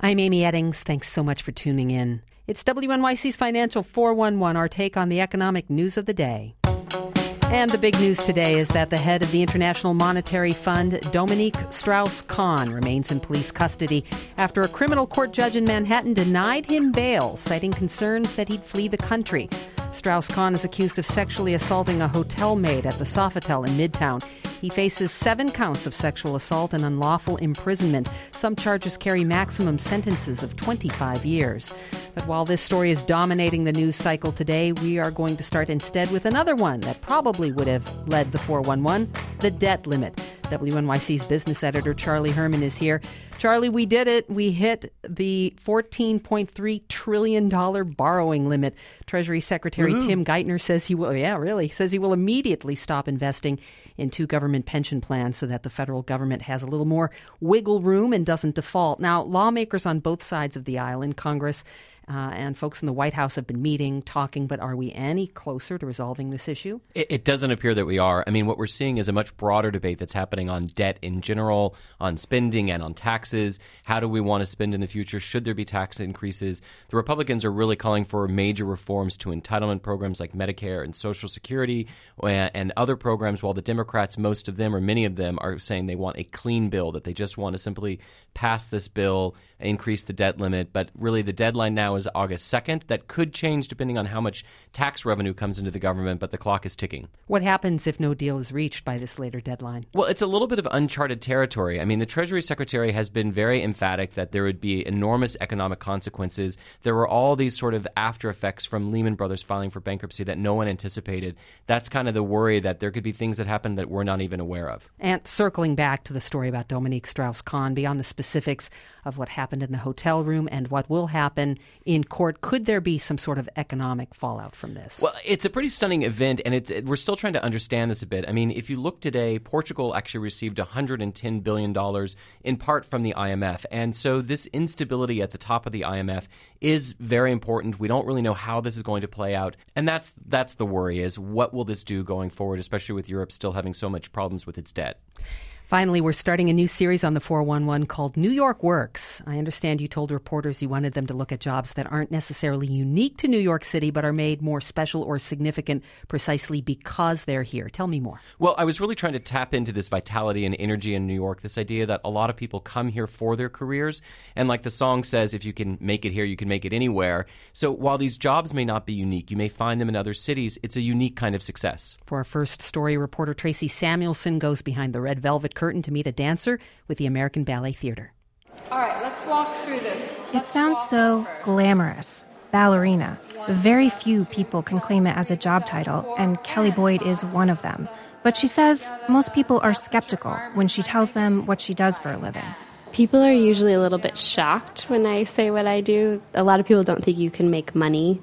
I'm Amy Eddings. Thanks so much for tuning in. It's WNYC's Financial 411, our take on the economic news of the day. And the big news today is that the head of the International Monetary Fund, Dominique Strauss Kahn, remains in police custody after a criminal court judge in Manhattan denied him bail, citing concerns that he'd flee the country. Strauss Kahn is accused of sexually assaulting a hotel maid at the Sofitel in Midtown. He faces seven counts of sexual assault and unlawful imprisonment. Some charges carry maximum sentences of 25 years. But while this story is dominating the news cycle today, we are going to start instead with another one that probably would have led the 411 the debt limit. WNYC's business editor Charlie Herman is here. Charlie, we did it. We hit the $14.3 trillion borrowing limit. Treasury Secretary Woo-hoo. Tim Geithner says he will, yeah, really, says he will immediately stop investing into government pension plans so that the federal government has a little more wiggle room and doesn't default. Now, lawmakers on both sides of the aisle in Congress uh, and folks in the White House have been meeting, talking, but are we any closer to resolving this issue? It, it, doesn't appear that we are. I mean, what we're seeing is a much broader debate that's happening on debt in general, on spending, and on taxes. How do we want to spend in the future? Should there be tax increases? The Republicans are really calling for major reforms to entitlement programs like Medicare and Social Security and, other programs, while the Democrats, most of them or many of them, are saying they want a clean bill, that they just want to simply pass this bill, increase the debt limit. But really, the deadline now is August 2nd. That could change depending on how much tax revenue comes into the government, but the clock is ticking. What happens if no deal is reached by this later deadline? Well, it's a little bit of uncharted territory. I mean, the Treasury Secretary has been very emphatic that there would be enormous economic consequences. There were all these sort of after effects from Lehman Brothers filing for bankruptcy that no one anticipated. That's kind of the worry that there could be things that happen that we're not even aware of. And circling back to the story about Dominique Strauss Kahn, beyond the specifics of what happened in the hotel room and what will happen in court. Could there be some sort of economic fallout from this? Well, it's a pretty stunning event, and it, it, we're still trying to understand this a bit. I mean, if you look today, Portugal actually received $110 billion in part from the IMF. And so this instability at the top of the IMF is very important. We don't really know how this is going to play out. And that's, that's the worry is what will this do going forward, especially with Europe still having so much problems with its debt. Finally, we're starting a new series on the 411 called New York Works. I understand you told reporters you wanted them to look at jobs that aren't necessarily unique to New York City, but are made more special or significant precisely because they're here. Tell me more. Well, I was really trying to tap into this vitality and energy in New York, this idea that a lot of people come here for their careers. And like the song says, if you can make it here, you can make it anywhere. So while these jobs may not be unique, you may find them in other cities, it's a unique kind of success. For our first story, reporter Tracy Samuelson goes behind the red velvet curtain to meet a dancer with the American Ballet Theater. All right, let's walk through this. Let's it sounds so glamorous. Ballerina. Very few people can claim it as a job title, and Kelly Boyd is one of them. But she says most people are skeptical when she tells them what she does for a living. People are usually a little bit shocked when I say what I do. A lot of people don't think you can make money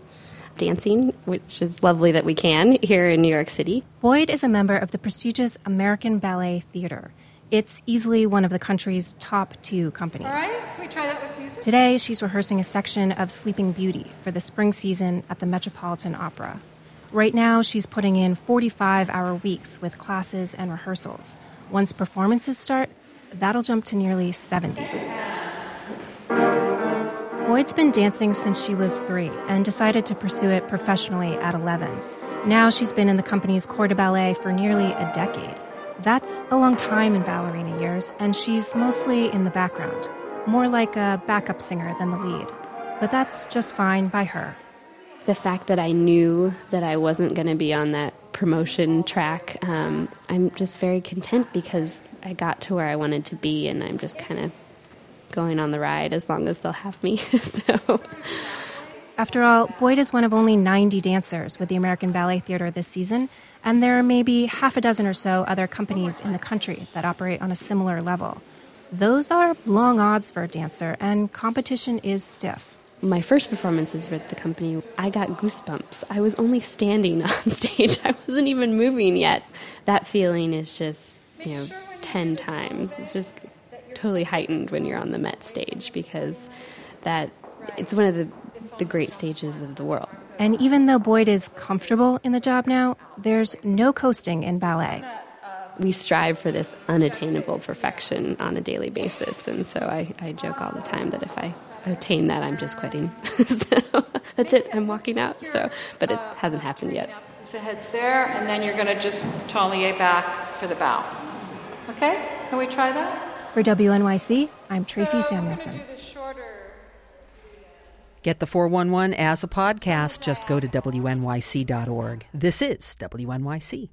dancing, which is lovely that we can here in New York City. Boyd is a member of the prestigious American Ballet Theater. It's easily one of the country's top two companies. All right, can we try that with music? Today, she's rehearsing a section of Sleeping Beauty for the spring season at the Metropolitan Opera. Right now, she's putting in 45 hour weeks with classes and rehearsals. Once performances start, that'll jump to nearly 70. Boyd's been dancing since she was three and decided to pursue it professionally at 11. Now she's been in the company's corps de ballet for nearly a decade. That's a long time in ballerina years, and she's mostly in the background, more like a backup singer than the lead. But that's just fine by her. The fact that I knew that I wasn't going to be on that promotion track, um, I'm just very content because I got to where I wanted to be, and I'm just kind of going on the ride as long as they'll have me. so. After all, Boyd is one of only 90 dancers with the American Ballet Theater this season, and there are maybe half a dozen or so other companies in the country that operate on a similar level. Those are long odds for a dancer, and competition is stiff. My first performances with the company, I got goosebumps. I was only standing on stage, I wasn't even moving yet. That feeling is just, you know, 10 times. It's just totally heightened when you're on the Met stage because that it's one of the, the great stages of the world. And even though Boyd is comfortable in the job now, there's no coasting in ballet. we strive for this unattainable perfection on a daily basis. And so I, I joke all the time that if I attain that, I'm just quitting. so that's it, I'm walking out. So, but it hasn't happened yet. The head's there, and then you're going to just taulier back for the bow. Okay? Can we try that? For WNYC, I'm Tracy Samuelson. Get the 411 as a podcast. Just go to WNYC.org. This is WNYC.